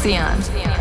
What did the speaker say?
Sion.